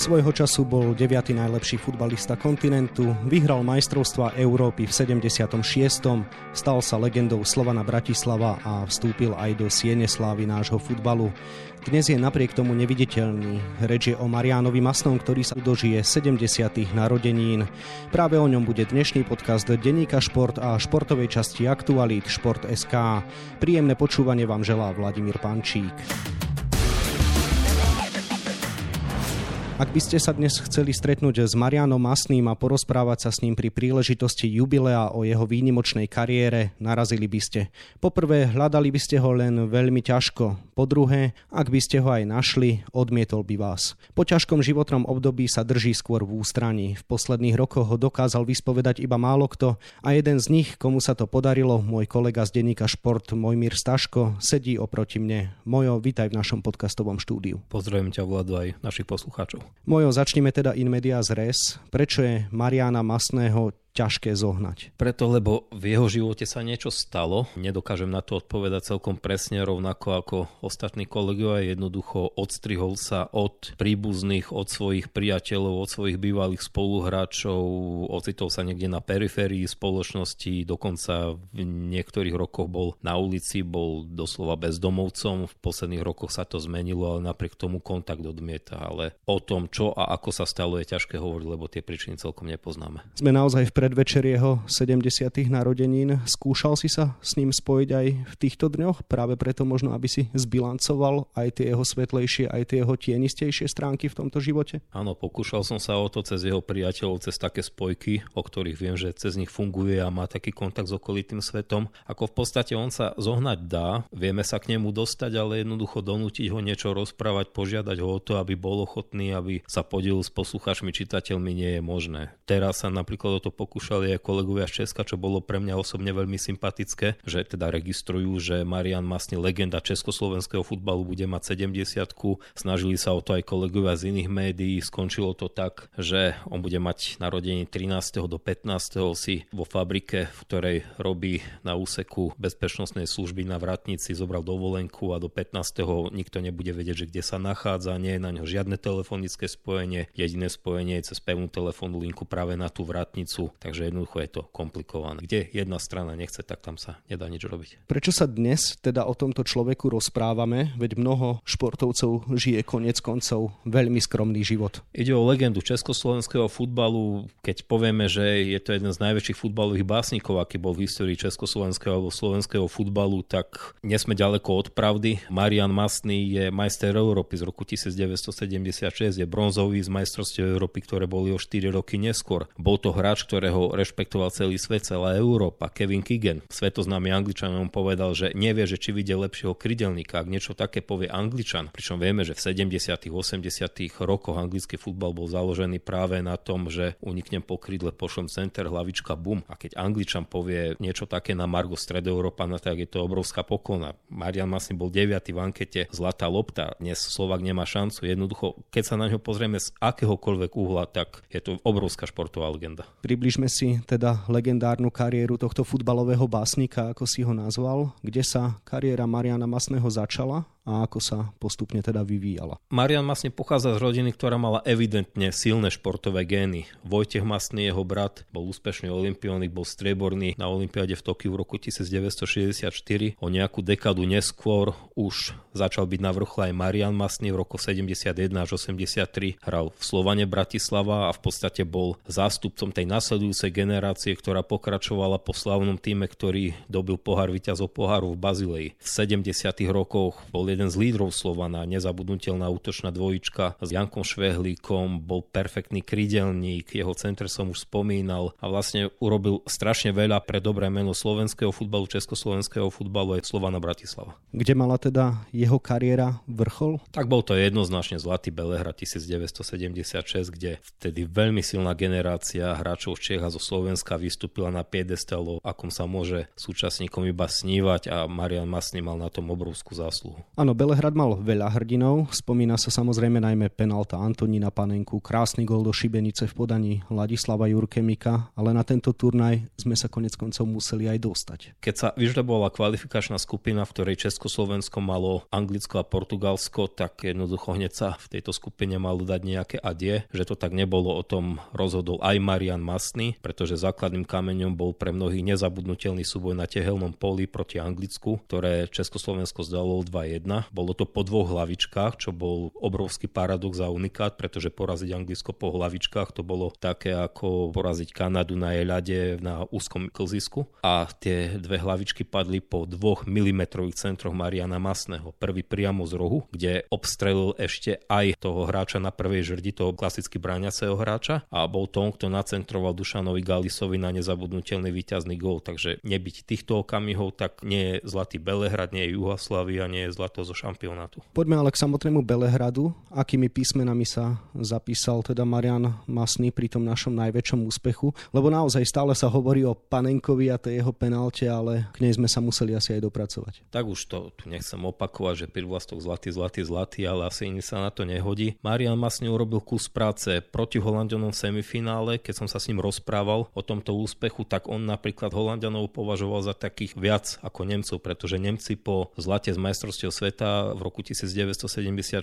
Svojho času bol 9. najlepší futbalista kontinentu, vyhral majstrovstva Európy v 76. Stal sa legendou Slovana Bratislava a vstúpil aj do siene slávy nášho futbalu. Dnes je napriek tomu neviditeľný. Reč je o Marianovi Masnom, ktorý sa dožije 70. narodenín. Práve o ňom bude dnešný podcast Deníka Šport a športovej časti Aktualít Šport SK. Príjemné počúvanie vám želá Vladimír Pančík. Ak by ste sa dnes chceli stretnúť s Marianom Masným a porozprávať sa s ním pri príležitosti jubilea o jeho výnimočnej kariére, narazili by ste. Poprvé, hľadali by ste ho len veľmi ťažko. Po druhé, ak by ste ho aj našli, odmietol by vás. Po ťažkom životnom období sa drží skôr v ústraní. V posledných rokoch ho dokázal vyspovedať iba málo kto a jeden z nich, komu sa to podarilo, môj kolega z denníka Šport Mojmír Staško, sedí oproti mne. Mojo, vítaj v našom podcastovom štúdiu. Pozdravujem ťa, Vladu, aj našich poslucháčov. Mojo, začneme teda in medias res. Prečo je Mariana Masného ťažké zohnať. Preto, lebo v jeho živote sa niečo stalo. Nedokážem na to odpovedať celkom presne, rovnako ako ostatní kolegovia. Jednoducho odstrihol sa od príbuzných, od svojich priateľov, od svojich bývalých spoluhráčov, ocitol sa niekde na periférii spoločnosti, dokonca v niektorých rokoch bol na ulici, bol doslova bezdomovcom. V posledných rokoch sa to zmenilo, ale napriek tomu kontakt odmieta. Ale o tom, čo a ako sa stalo, je ťažké hovoriť, lebo tie príčiny celkom nepoznáme. Sme naozaj v predvečer jeho 70. narodenín. Skúšal si sa s ním spojiť aj v týchto dňoch? Práve preto možno, aby si zbilancoval aj tie jeho svetlejšie, aj tie jeho tienistejšie stránky v tomto živote? Áno, pokúšal som sa o to cez jeho priateľov, cez také spojky, o ktorých viem, že cez nich funguje a má taký kontakt s okolitým svetom. Ako v podstate on sa zohnať dá, vieme sa k nemu dostať, ale jednoducho donútiť ho niečo rozprávať, požiadať ho o to, aby bol ochotný, aby sa podielil s poslucháčmi, čitateľmi, nie je možné. Teraz sa napríklad o to pokúšali aj kolegovia z Česka, čo bolo pre mňa osobne veľmi sympatické, že teda registrujú, že Marian Masný, legenda československého futbalu, bude mať 70 Snažili sa o to aj kolegovia z iných médií. Skončilo to tak, že on bude mať narodenie 13. do 15. si vo fabrike, v ktorej robí na úseku bezpečnostnej služby na vratnici, zobral dovolenku a do 15. nikto nebude vedieť, že kde sa nachádza, nie je na ňo žiadne telefonické spojenie, jediné spojenie je cez pevnú telefónnu linku práve na tú vratnicu takže jednoducho je to komplikované. Kde jedna strana nechce, tak tam sa nedá nič robiť. Prečo sa dnes teda o tomto človeku rozprávame, veď mnoho športovcov žije konec koncov veľmi skromný život. Ide o legendu československého futbalu, keď povieme, že je to jeden z najväčších futbalových básnikov, aký bol v histórii československého alebo slovenského futbalu, tak nie sme ďaleko od pravdy. Marian Masný je majster Európy z roku 1976, je bronzový z majstrovstiev Európy, ktoré boli o 4 roky neskôr. Bol to hráč, ktorý ktorého rešpektoval celý svet, celá Európa, Kevin Keegan, svetoznámy Angličanom povedal, že nevie, že či vidie lepšieho krydelníka, ak niečo také povie Angličan. Pričom vieme, že v 70. 80. rokoch anglický futbal bol založený práve na tom, že uniknem po krídle, pošlom center, hlavička, bum. A keď Angličan povie niečo také na Margo Stredoeurópana, tak je to obrovská poklona. Marian Masny bol 9. v ankete Zlatá lopta, dnes Slovak nemá šancu. Jednoducho, keď sa na ňo pozrieme z akéhokoľvek uhla, tak je to obrovská športová legenda. Približ Približme si teda legendárnu kariéru tohto futbalového básnika, ako si ho nazval, kde sa kariéra Mariana Masného začala a ako sa postupne teda vyvíjala. Marian Masný pochádza z rodiny, ktorá mala evidentne silné športové gény. Vojtech Masný, jeho brat, bol úspešný olimpionik, bol strieborný na olympiáde v Tokiu v roku 1964. O nejakú dekadu neskôr už začal byť na vrchole aj Marian Masný v roku 71 až 83. Hral v Slovane Bratislava a v podstate bol zástupcom tej nasledujúcej generácie, ktorá pokračovala po slavnom týme, ktorý dobil pohár víťazov poháru v Bazilei. V 70. rokoch bol jeden z lídrov Slovana, nezabudnutelná útočná dvojička s Jankom Švehlíkom, bol perfektný krydelník, jeho center som už spomínal a vlastne urobil strašne veľa pre dobré meno slovenského futbalu, československého futbalu aj Slovana Bratislava. Kde mala teda jeho kariéra vrchol? Tak bol to jednoznačne Zlatý Belehrad 1976, kde vtedy veľmi silná generácia hráčov z Čech a zo Slovenska vystúpila na piedestalu, akom sa môže súčasníkom iba snívať a Marian Masný mal na tom obrovskú zásluhu. Áno, Belehrad mal veľa hrdinov, spomína sa samozrejme najmä penalta Antonína Panenku, krásny gol do Šibenice v podaní Ladislava Jurkemika, ale na tento turnaj sme sa konec koncov museli aj dostať. Keď sa vyžabovala kvalifikačná skupina, v ktorej Československo malo Anglicko a Portugalsko, tak jednoducho hneď sa v tejto skupine malo dať nejaké adie, že to tak nebolo, o tom rozhodol aj Marian Masný, pretože základným kameňom bol pre mnohých nezabudnutelný súboj na tehelnom poli proti Anglicku, ktoré Československo zdalo 2-1 bolo to po dvoch hlavičkách, čo bol obrovský paradox a unikát, pretože poraziť Anglicko po hlavičkách to bolo také ako poraziť Kanadu na jej ľade na úzkom klzisku. A tie dve hlavičky padli po dvoch milimetrových centroch Mariana Masného. Prvý priamo z rohu, kde obstrelil ešte aj toho hráča na prvej žrdi, toho klasicky bráňaceho hráča a bol to on, kto nacentroval Dušanovi Galisovi na nezabudnutelný víťazný gól. Takže nebyť týchto okamihov, tak nie je zlatý Belehrad, nie je Juhoslavia, nie je zlato to zo šampionátu. Poďme ale k samotnému Belehradu. Akými písmenami sa zapísal teda Marian Masný pri tom našom najväčšom úspechu? Lebo naozaj stále sa hovorí o Panenkovi a tej jeho penalte, ale k nej sme sa museli asi aj dopracovať. Tak už to tu nechcem opakovať, že privlastok zlatý, zlatý, zlatý, ale asi iný sa na to nehodí. Marian Masný urobil kus práce proti Holandianom v semifinále, keď som sa s ním rozprával o tomto úspechu, tak on napríklad Holandianov považoval za takých viac ako Nemcov, pretože Nemci po zlate z majstrovstiev sveta sveta v roku 1974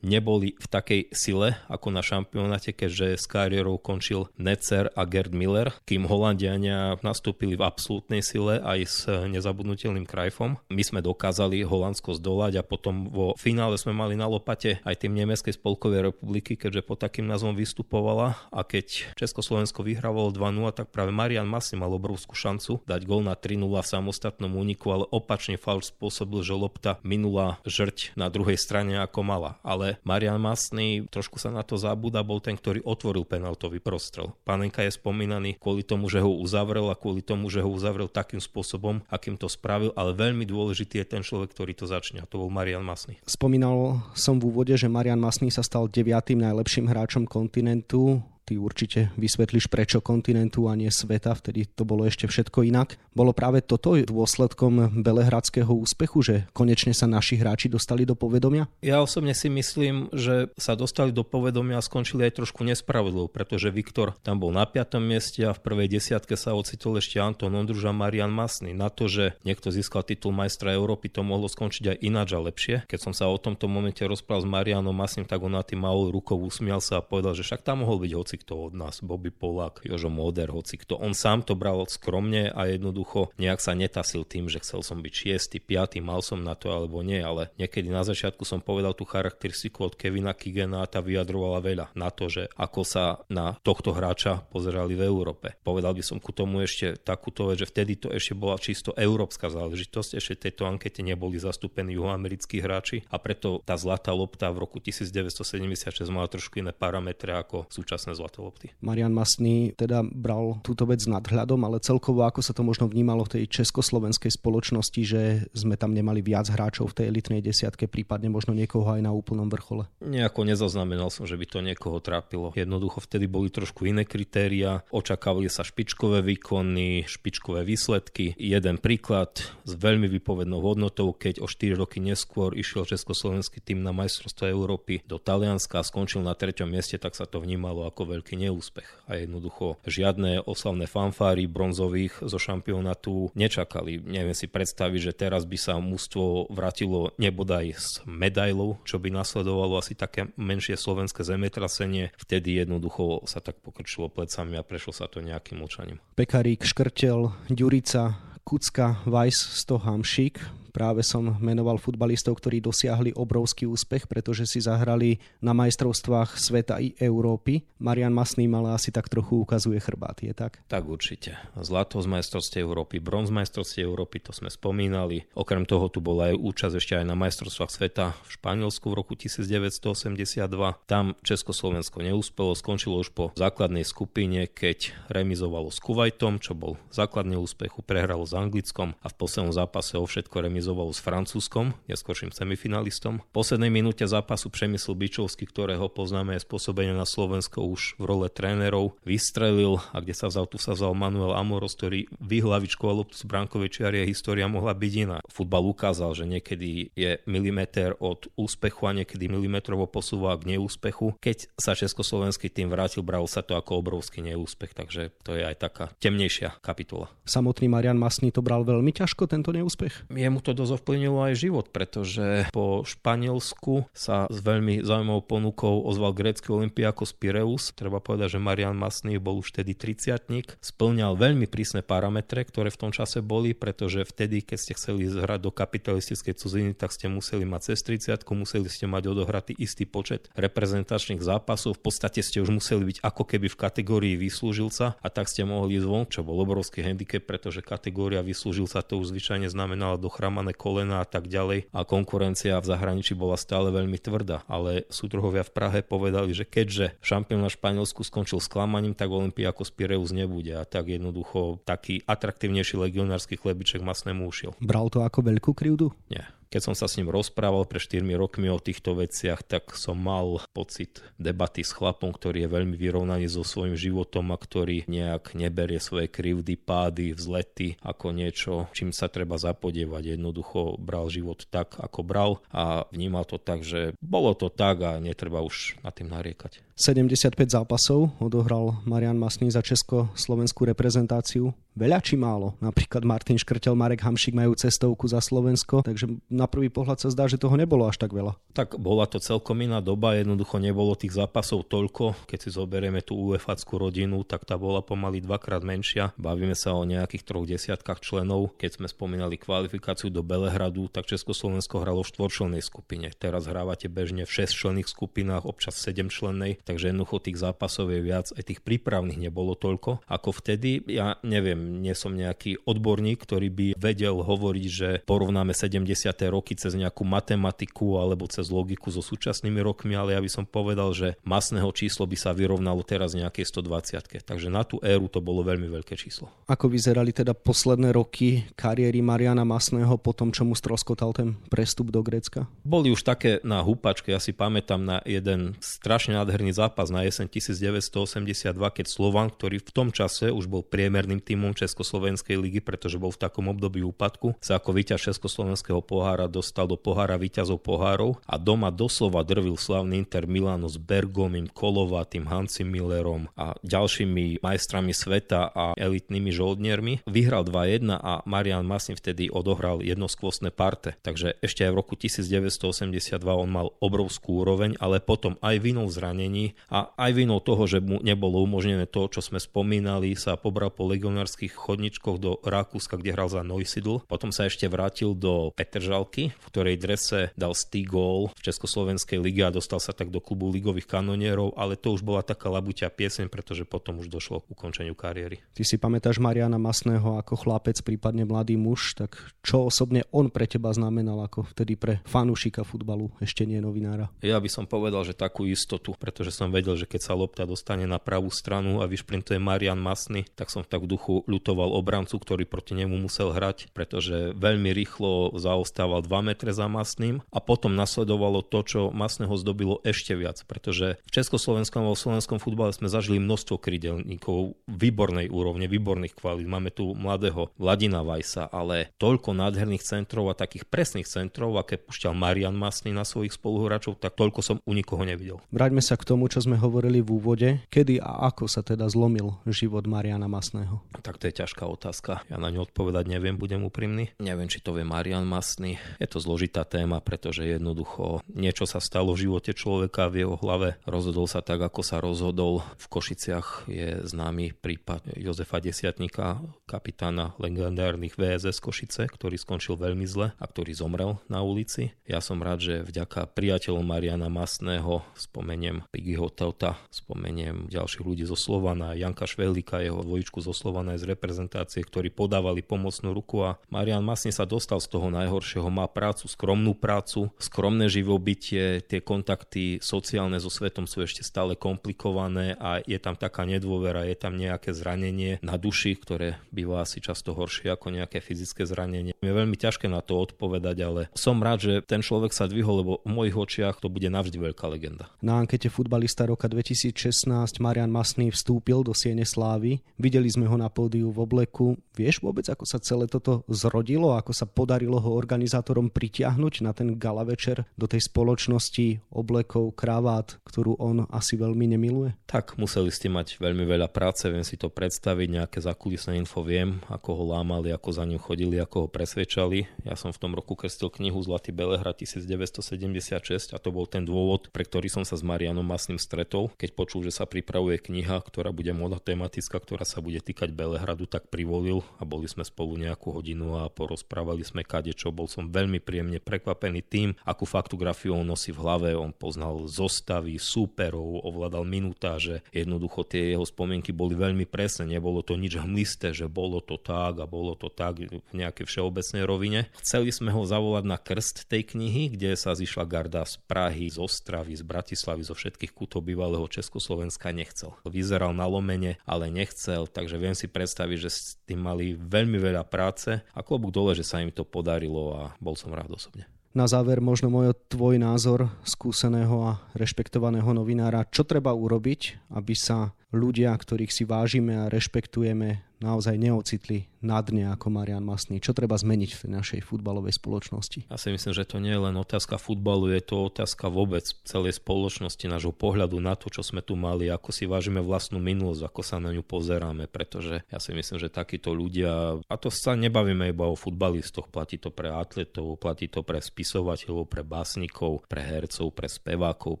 neboli v takej sile ako na šampionáte, keďže s kariérou končil Netzer a Gerd Miller, kým Holandiania nastúpili v absolútnej sile aj s nezabudnutelným Krajfom. My sme dokázali Holandsko zdolať a potom vo finále sme mali na lopate aj tým Nemeckej spolkovej republiky, keďže pod takým názvom vystupovala a keď Československo vyhrávalo 2-0, tak práve Marian Masni mal obrovskú šancu dať gol na 3-0 v samostatnom úniku, ale opačne faul spôsobil, že lopta minul minula žrť na druhej strane ako mala. Ale Marian Masný, trošku sa na to zabúda, bol ten, ktorý otvoril penaltový prostrel. Panenka je spomínaný kvôli tomu, že ho uzavrel a kvôli tomu, že ho uzavrel takým spôsobom, akým to spravil, ale veľmi dôležitý je ten človek, ktorý to začne a to bol Marian Masný. Spomínal som v úvode, že Marian Masný sa stal deviatým najlepším hráčom kontinentu ty určite vysvetlíš prečo kontinentu a nie sveta, vtedy to bolo ešte všetko inak. Bolo práve toto dôsledkom belehradského úspechu, že konečne sa naši hráči dostali do povedomia? Ja osobne si myslím, že sa dostali do povedomia a skončili aj trošku nespravodlivo, pretože Viktor tam bol na 5. mieste a v prvej desiatke sa ocitol ešte Anton Ondruž a Marian Masný. Na to, že niekto získal titul majstra Európy, to mohlo skončiť aj ináč a lepšie. Keď som sa o tomto momente rozprával s Marianom Masným, tak on na tým malou rukou usmial sa a povedal, že však tam mohol byť hoci hoci kto od nás, Bobby Polak, Jožo Moder, hoci kto. On sám to bral skromne a jednoducho nejak sa netasil tým, že chcel som byť 6, 5, mal som na to alebo nie, ale niekedy na začiatku som povedal tú charakteristiku od Kevina Kigena a tá vyjadrovala veľa na to, že ako sa na tohto hráča pozerali v Európe. Povedal by som ku tomu ešte takúto vec, že vtedy to ešte bola čisto európska záležitosť, ešte tejto ankete neboli zastúpení juhoamerickí hráči a preto tá zlatá lopta v roku 1976 mala trošku iné parametre ako súčasné zlaté lopty. Marian Masný teda bral túto vec nadhľadom, ale celkovo ako sa to možno vnímalo v tej československej spoločnosti, že sme tam nemali viac hráčov v tej elitnej desiatke, prípadne možno niekoho aj na úplnom vrchole? Nejako nezaznamenal som, že by to niekoho trápilo. Jednoducho vtedy boli trošku iné kritéria, očakávali sa špičkové výkony, špičkové výsledky. Jeden príklad s veľmi vypovednou hodnotou, keď o 4 roky neskôr išiel československý tým na majstrovstvo Európy do Talianska a skončil na treťom mieste, tak sa to vnímalo ako veľký neúspech. A jednoducho žiadne oslavné fanfáry bronzových zo šampionátu nečakali. Neviem si predstaviť, že teraz by sa mústvo vrátilo nebodaj s medailou, čo by nasledovalo asi také menšie slovenské zemetrasenie. Vtedy jednoducho sa tak pokrčilo plecami a prešlo sa to nejakým mlčaním. Pekarík, Škrtel, Ďurica, Kucka, Weiss, Stoham, Šik práve som menoval futbalistov, ktorí dosiahli obrovský úspech, pretože si zahrali na majstrovstvách sveta i Európy. Marian Masný ale asi tak trochu ukazuje chrbát, je tak? Tak určite. Zlato z majstrovstiev Európy, bronz majstrovstiev Európy, to sme spomínali. Okrem toho tu bola aj účasť ešte aj na majstrovstvách sveta v Španielsku v roku 1982. Tam Československo neúspelo, skončilo už po základnej skupine, keď remizovalo s Kuwaitom, čo bol základný úspech, prehralo s Anglickom a v poslednom zápase o všetko remizovalo remizovalo s Francúzskom, neskôrším semifinalistom. V poslednej minúte zápasu Přemysl Bičovský, ktorého poznáme aj spôsobenie na Slovensko už v role trénerov, vystrelil a kde sa vzal, tu sa vzal Manuel Amoros, ktorý vyhlavičkoval loptu z brankovej čiary a história mohla byť iná. Futbal ukázal, že niekedy je milimeter od úspechu a niekedy milimetrovo posúva k neúspechu. Keď sa československý tým vrátil, bral sa to ako obrovský neúspech, takže to je aj taká temnejšia kapitola. Samotný Marian Masný to bral veľmi ťažko, tento neúspech? Jemu to dosť ovplyvnilo aj život, pretože po Španielsku sa s veľmi zaujímavou ponukou ozval grécky Olympiakos Pireus. Treba povedať, že Marian Masný bol už vtedy 30 splňal veľmi prísne parametre, ktoré v tom čase boli, pretože vtedy, keď ste chceli zhrať do kapitalistickej cudziny, tak ste museli mať cez 30, museli ste mať odohratý istý počet reprezentačných zápasov, v podstate ste už museli byť ako keby v kategórii vyslúžilca a tak ste mohli ísť von, čo bol obrovský handicap, pretože kategória vyslúžilca to už zvyčajne znamenala dochramané kolena a tak ďalej a konkurencia v zahraničí bola stále veľmi tvrdá, ale súdruhovia v Prahe povedali, že keďže šampión na Španielsku skončil sklamaním, tak Olympiakos Pireus nebude a tak jednoducho taký atraktívnejší legionársky chlebiček masnému ušiel. Bral to ako veľkú krivdu? Nie. Keď som sa s ním rozprával pre 4 rokmi o týchto veciach, tak som mal pocit debaty s chlapom, ktorý je veľmi vyrovnaný so svojím životom a ktorý nejak neberie svoje krivdy, pády, vzlety ako niečo, čím sa treba zapodievať. Jednoducho bral život tak, ako bral a vnímal to tak, že bolo to tak a netreba už na tým nariekať. 75 zápasov odohral Marian Masný za Česko-slovenskú reprezentáciu. Veľa či málo? Napríklad Martin Škrtel, Marek Hamšik majú cestovku za Slovensko, takže na prvý pohľad sa zdá, že toho nebolo až tak veľa. Tak bola to celkom iná doba, jednoducho nebolo tých zápasov toľko. Keď si zoberieme tú uefa rodinu, tak tá bola pomaly dvakrát menšia. Bavíme sa o nejakých troch desiatkách členov. Keď sme spomínali kvalifikáciu do Belehradu, tak Československo hralo v štvorčlennej skupine. Teraz hrávate bežne v 6 členných skupinách, občas 7 člennej takže jednoducho tých zápasov je viac, aj tých prípravných nebolo toľko ako vtedy. Ja neviem, nie som nejaký odborník, ktorý by vedel hovoriť, že porovnáme 70. roky cez nejakú matematiku alebo cez logiku so súčasnými rokmi, ale ja by som povedal, že masného číslo by sa vyrovnalo teraz nejakej 120. Takže na tú éru to bolo veľmi veľké číslo. Ako vyzerali teda posledné roky kariéry Mariana Masného po tom, čo mu stroskotal ten prestup do Grécka? Boli už také na húpačke, ja si pamätám na jeden strašne nádherný zápas na jeseň 1982, keď Slovan, ktorý v tom čase už bol priemerným týmom Československej ligy, pretože bol v takom období úpadku, sa ako víťaz Československého pohára dostal do pohára víťazov pohárov a doma doslova drvil slavný Inter Milano s Bergomim, Kolovatým, Hansim Millerom a ďalšími majstrami sveta a elitnými žoldniermi. Vyhral 2-1 a Marian Masni vtedy odohral jednoskvostné parte. Takže ešte aj v roku 1982 on mal obrovskú úroveň, ale potom aj vinou zranení a aj vinou toho, že mu nebolo umožnené to, čo sme spomínali, sa pobral po legionárskych chodničkoch do Rakúska, kde hral za Neusidl. Potom sa ešte vrátil do Petržalky, v ktorej drese dal stý gól v Československej lige a dostal sa tak do klubu ligových kanonierov, ale to už bola taká labuťa pieseň, pretože potom už došlo k ukončeniu kariéry. Ty si pamätáš Mariana Masného ako chlapec, prípadne mladý muž, tak čo osobne on pre teba znamenal ako vtedy pre fanúšika futbalu, ešte nie novinára? Ja by som povedal, že takú istotu, pretože som vedel, že keď sa lopta dostane na pravú stranu a vyšprintuje Marian Masny, tak som v tak duchu ľutoval obrancu, ktorý proti nemu musel hrať, pretože veľmi rýchlo zaostával 2 metre za Masným a potom nasledovalo to, čo Masného zdobilo ešte viac, pretože v Československom a v slovenskom futbale sme zažili množstvo krydelníkov výbornej úrovne, výborných kvalít. Máme tu mladého Vladina Vajsa, ale toľko nádherných centrov a takých presných centrov, aké pušťal Marian Masný na svojich spoluhráčov, tak toľko som u nikoho nevidel. Vráťme sa k tomu, tomu, čo sme hovorili v úvode, kedy a ako sa teda zlomil život Mariana Masného? Tak to je ťažká otázka. Ja na ňu odpovedať neviem, budem úprimný. Neviem, či to vie Marian Masný. Je to zložitá téma, pretože jednoducho niečo sa stalo v živote človeka v jeho hlave. Rozhodol sa tak, ako sa rozhodol. V Košiciach je známy prípad Jozefa Desiatníka, kapitána legendárnych VSS Košice, ktorý skončil veľmi zle a ktorý zomrel na ulici. Ja som rád, že vďaka priateľom Mariana Masného spomeniem Piggy Jigiho Tauta, spomeniem ďalších ľudí zo Slovana, Janka Švehlika, jeho dvojičku zo Slovana z reprezentácie, ktorí podávali pomocnú ruku a Marian Masne sa dostal z toho najhoršieho, má prácu, skromnú prácu, skromné živobytie, tie kontakty sociálne so svetom sú ešte stále komplikované a je tam taká nedôvera, je tam nejaké zranenie na duši, ktoré býva asi často horšie ako nejaké fyzické zranenie. Je veľmi ťažké na to odpovedať, ale som rád, že ten človek sa dvihol, lebo v mojich očiach to bude navždy veľká legenda. Na ankete futbalista roka 2016 Marian Masný vstúpil do Siene Slávy. Videli sme ho na pódiu v obleku. Vieš vôbec, ako sa celé toto zrodilo, ako sa podarilo ho organizátorom pritiahnuť na ten gala večer do tej spoločnosti oblekov, kravát, ktorú on asi veľmi nemiluje? Tak, museli ste mať veľmi veľa práce, viem si to predstaviť, nejaké zakulisné info viem, ako ho lámali, ako za ním chodili, ako ho presvedčali. Ja som v tom roku krestil knihu Zlatý Belehrad 1976 a to bol ten dôvod, pre ktorý som sa s Marianom Masným stretol. Keď počul, že sa pripravuje kniha, ktorá bude monotematická, ktorá sa bude týkať Belehradu, tak privolil a boli sme spolu nejakú hodinu a porozprávali sme čo Bol som veľmi príjemne prekvapený tým, akú faktografiu on nosí v hlave. On poznal zostavy, súperov, ovládal minutáže. Jednoducho tie jeho spomienky boli veľmi presné. Nebolo to nič hmlisté, že bolo to tak a bolo to tak v nejakej všeobecnej rovine. Chceli sme ho zavolať na krst tej knihy, kde sa zišla garda z Prahy, z Ostravy, z Bratislavy, zo všetkých kútov bývalého Československa nechcel. Vyzeral na lomene, ale nechcel, takže viem si predstaviť, že s tým mali veľmi veľa práce a klobúk dole, že sa im to podarilo a bol som rád osobne. Na záver možno môj tvoj názor skúseného a rešpektovaného novinára. Čo treba urobiť, aby sa ľudia, ktorých si vážime a rešpektujeme, naozaj neocitli na dne ako Marian Masný. Čo treba zmeniť v našej futbalovej spoločnosti? Ja si myslím, že to nie je len otázka futbalu, je to otázka vôbec celej spoločnosti, nášho pohľadu na to, čo sme tu mali, ako si vážime vlastnú minulosť, ako sa na ňu pozeráme, pretože ja si myslím, že takíto ľudia, a to sa nebavíme iba o futbalistoch, platí to pre atletov, platí to pre spisovateľov, pre básnikov, pre hercov, pre spevákov,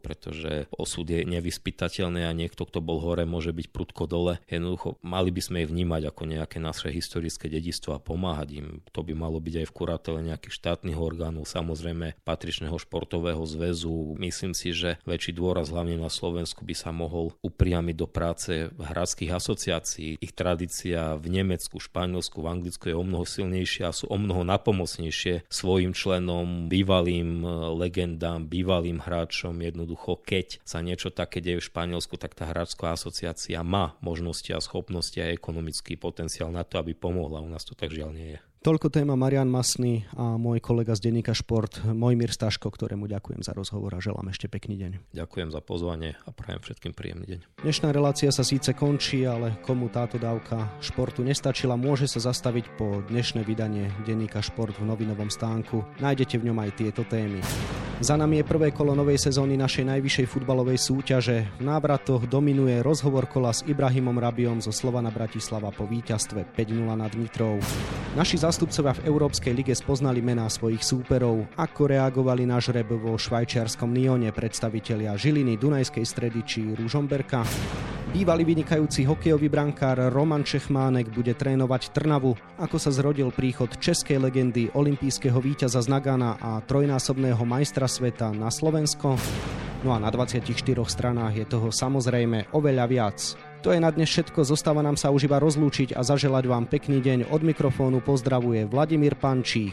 pretože osud je nevyspytateľný a niekto, kto bol hore, môže byť prudko dole. Jednoducho mali by sme ich vnímať ako nejaké naše historické dedistvo a pomáhať im. To by malo byť aj v kuratele nejakých štátnych orgánov, samozrejme patričného športového zväzu. Myslím si, že väčší dôraz hlavne na Slovensku by sa mohol upriamiť do práce hradských asociácií. Ich tradícia v Nemecku, Španielsku, v Anglicku je o mnoho silnejšia a sú o mnoho napomocnejšie svojim členom, bývalým e, legendám, bývalým hráčom. Jednoducho, keď sa niečo také deje v Španielsku, tak tá hráčská asociácia má možnosti a schopnosti a ekonomický potenciál na to, aby pomohla. U nás to tak žiaľ nie je. Toľko téma Marian Masný a môj kolega z denníka Šport, Mojmír Staško, ktorému ďakujem za rozhovor a želám ešte pekný deň. Ďakujem za pozvanie a prajem všetkým príjemný deň. Dnešná relácia sa síce končí, ale komu táto dávka športu nestačila, môže sa zastaviť po dnešné vydanie denníka Šport v novinovom stánku. Nájdete v ňom aj tieto témy. Za nami je prvé kolo novej sezóny našej najvyššej futbalovej súťaže. V návratoch dominuje rozhovor kola s Ibrahimom Rabiom zo Slovana Bratislava po víťazstve 5-0 nad Nitrou. Naši zástupcovia v Európskej lige spoznali mená svojich súperov, ako reagovali na žreb vo švajčiarskom Nione predstavitelia Žiliny, Dunajskej stredy či Ružomberka. Bývalý vynikajúci hokejový brankár Roman Čechmánek bude trénovať Trnavu, ako sa zrodil príchod českej legendy olympijského víťaza z Nagana a trojnásobného majstra sveta na Slovensko. No a na 24 stranách je toho samozrejme oveľa viac. To je na dnes všetko, zostáva nám sa už iba rozlúčiť a zaželať vám pekný deň. Od mikrofónu pozdravuje Vladimír Pančík.